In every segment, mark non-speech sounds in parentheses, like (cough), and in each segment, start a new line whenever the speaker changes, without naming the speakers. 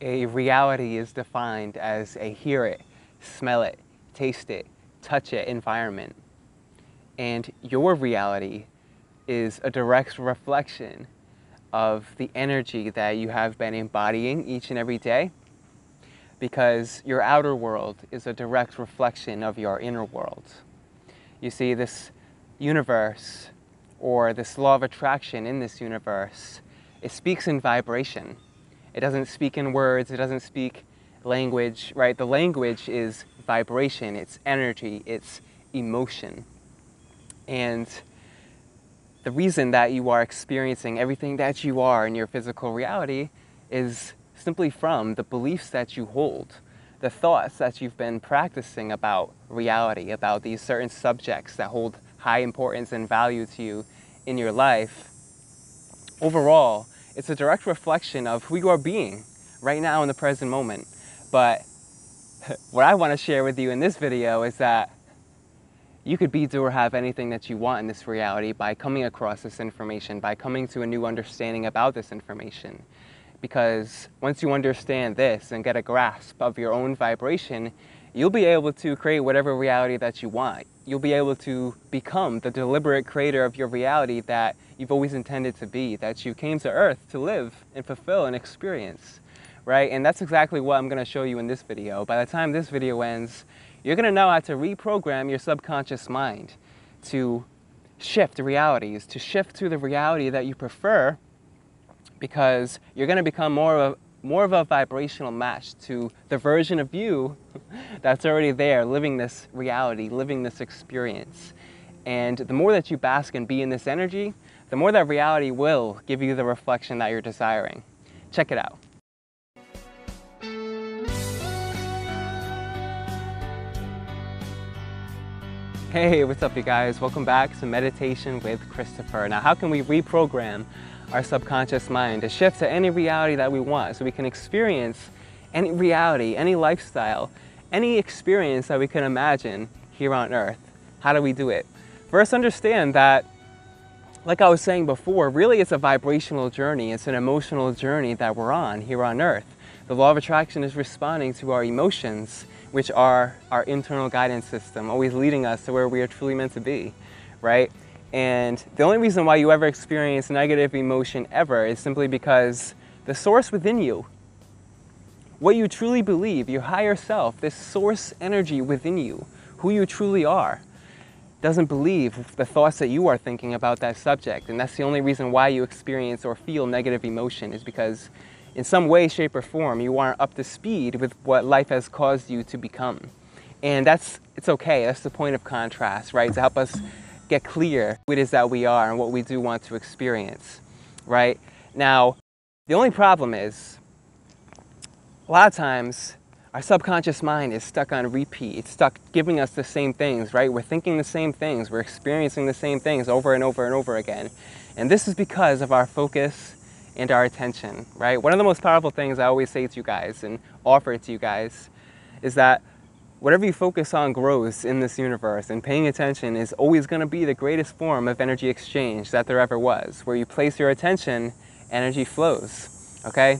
A reality is defined as a hear it, smell it, taste it, touch it environment. And your reality is a direct reflection of the energy that you have been embodying each and every day because your outer world is a direct reflection of your inner world. You see, this universe or this law of attraction in this universe, it speaks in vibration. It doesn't speak in words, it doesn't speak language, right? The language is vibration, it's energy, it's emotion. And the reason that you are experiencing everything that you are in your physical reality is simply from the beliefs that you hold, the thoughts that you've been practicing about reality, about these certain subjects that hold high importance and value to you in your life. Overall, it's a direct reflection of who you are being right now in the present moment. But (laughs) what I want to share with you in this video is that you could be, do, or have anything that you want in this reality by coming across this information, by coming to a new understanding about this information. Because once you understand this and get a grasp of your own vibration, you'll be able to create whatever reality that you want. You'll be able to become the deliberate creator of your reality that you've always intended to be, that you came to earth to live and fulfill and experience, right? And that's exactly what I'm gonna show you in this video. By the time this video ends, you're going to know how to reprogram your subconscious mind to shift realities, to shift to the reality that you prefer because you're going to become more of a, more of a vibrational match to the version of you (laughs) that's already there, living this reality, living this experience. And the more that you bask and be in this energy, the more that reality will give you the reflection that you're desiring. Check it out. Hey, what's up you guys? Welcome back to Meditation with Christopher. Now, how can we reprogram our subconscious mind to shift to any reality that we want so we can experience any reality, any lifestyle, any experience that we can imagine here on earth? How do we do it? First, understand that, like I was saying before, really it's a vibrational journey. It's an emotional journey that we're on here on earth. The law of attraction is responding to our emotions which are our internal guidance system, always leading us to where we are truly meant to be, right? And the only reason why you ever experience negative emotion ever is simply because the source within you, what you truly believe, your higher self, this source energy within you, who you truly are, doesn't believe the thoughts that you are thinking about that subject. And that's the only reason why you experience or feel negative emotion is because in some way, shape, or form, you aren't up to speed with what life has caused you to become. And that's, it's okay, that's the point of contrast, right? To help us get clear who it is that we are and what we do want to experience, right? Now, the only problem is, a lot of times, our subconscious mind is stuck on repeat. It's stuck giving us the same things, right? We're thinking the same things. We're experiencing the same things over and over and over again. And this is because of our focus and our attention, right? One of the most powerful things I always say to you guys and offer to you guys is that whatever you focus on grows in this universe and paying attention is always going to be the greatest form of energy exchange that there ever was. Where you place your attention, energy flows, okay?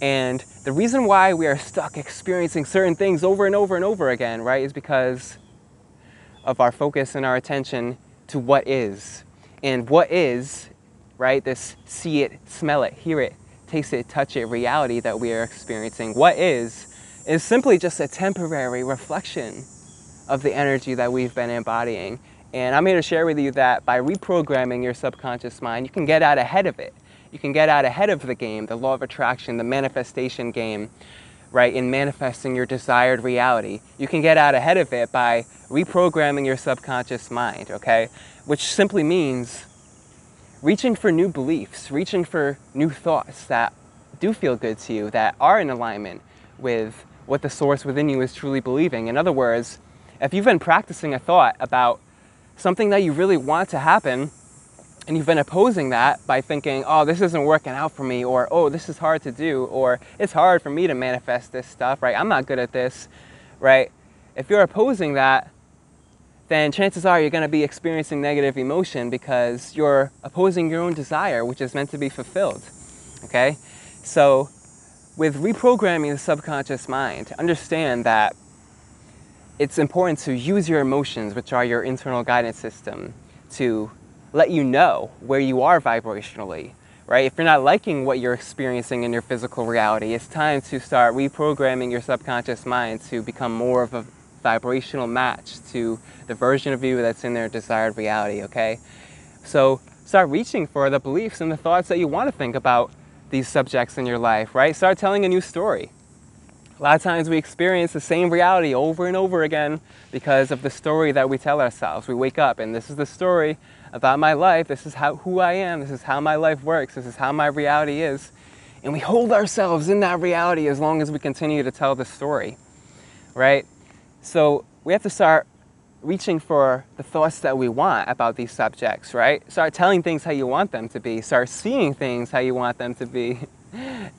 And the reason why we are stuck experiencing certain things over and over and over again, right, is because of our focus and our attention to what is. And what is right? This see it, smell it, hear it, taste it, touch it reality that we are experiencing. What is, is simply just a temporary reflection of the energy that we've been embodying. And I'm here to share with you that by reprogramming your subconscious mind, you can get out ahead of it. You can get out ahead of the game, the law of attraction, the manifestation game, right, in manifesting your desired reality. You can get out ahead of it by reprogramming your subconscious mind, okay? Which simply means reaching for new beliefs, reaching for new thoughts that do feel good to you, that are in alignment with what the source within you is truly believing. In other words, if you've been practicing a thought about something that you really want to happen, and you've been opposing that by thinking, oh, this isn't working out for me, or oh, this is hard to do, or it's hard for me to manifest this stuff, right? I'm not good at this, right? If you're opposing that, then chances are you're going to be experiencing negative emotion because you're opposing your own desire, which is meant to be fulfilled. Okay? So, with reprogramming the subconscious mind, understand that it's important to use your emotions, which are your internal guidance system, to let you know where you are vibrationally, right? If you're not liking what you're experiencing in your physical reality, it's time to start reprogramming your subconscious mind to become more of a vibrational match to the version of you that's in their desired reality, okay? So start reaching for the beliefs and the thoughts that you want to think about these subjects in your life, right? Start telling a new story. A lot of times we experience the same reality over and over again because of the story that we tell ourselves. We wake up and this is the story about my life. This is how, who I am. This is how my life works. This is how my reality is. And we hold ourselves in that reality as long as we continue to tell the story, right? So we have to start reaching for the thoughts that we want about these subjects, right? Start telling things how you want them to be. Start seeing things how you want them to be. (laughs)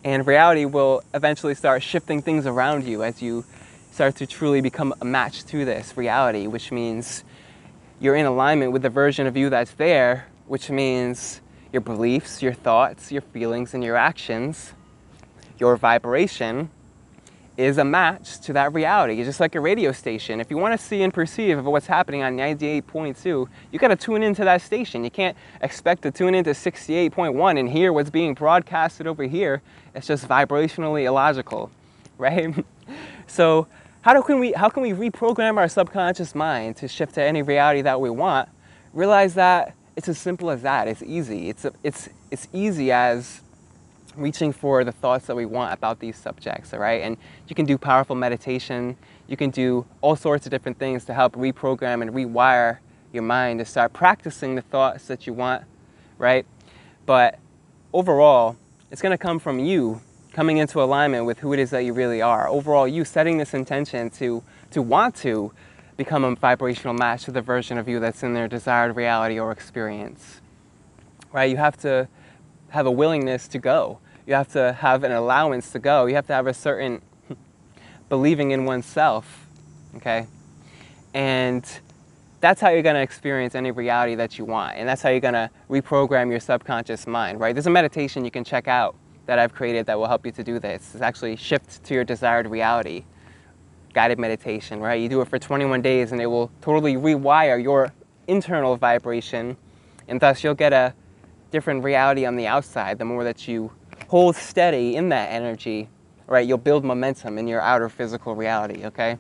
And reality will eventually start shifting things around you as you start to truly become a match to this reality, which means you're in alignment with the version of you that's there, which means your beliefs, your thoughts, your feelings, and your actions, your vibration is a match to that reality. It's just like a radio station. If you want to see and perceive of what's happening on 98.2, you got to tune into that station. You can't expect to tune into 68.1 and hear what's being broadcasted over here. It's just vibrationally illogical, (laughs) right? so how can we, how can we reprogram our subconscious mind to shift to any reality that we want? Realize that it's as simple as that. It's easy. It's, it's, it's easy as reaching for the thoughts that we want about these subjects, all right? And you can do powerful meditation. You can do all sorts of different things to help reprogram and rewire your mind to start practicing the thoughts that you want, right? But overall, it's going to come from you coming into alignment with who it is that you really are. Overall, you setting this intention to, to want to become a vibrational match to the version of you that's in their desired reality or experience, right? You have to have a willingness to go. You have to have an allowance to go. You have to have a certain believing in oneself, okay? And that's how you're going to experience any reality that you want. And that's how you're going to reprogram your subconscious mind, right? There's a meditation you can check out that I've created that will help you to do this. It's actually shift to your desired reality, guided meditation, right? You do it for 21 days and it will totally rewire your internal vibration and thus you'll get a different reality on the outside, the more that you hold steady in that energy, right, you'll build momentum in your outer physical reality, okay?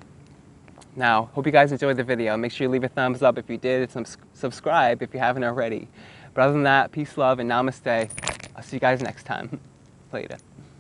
Now, hope you guys enjoyed the video. Make sure you leave a thumbs up if you did, and subscribe if you haven't already. But other than that, peace, love, and namaste. I'll see you guys next time. (laughs) Later.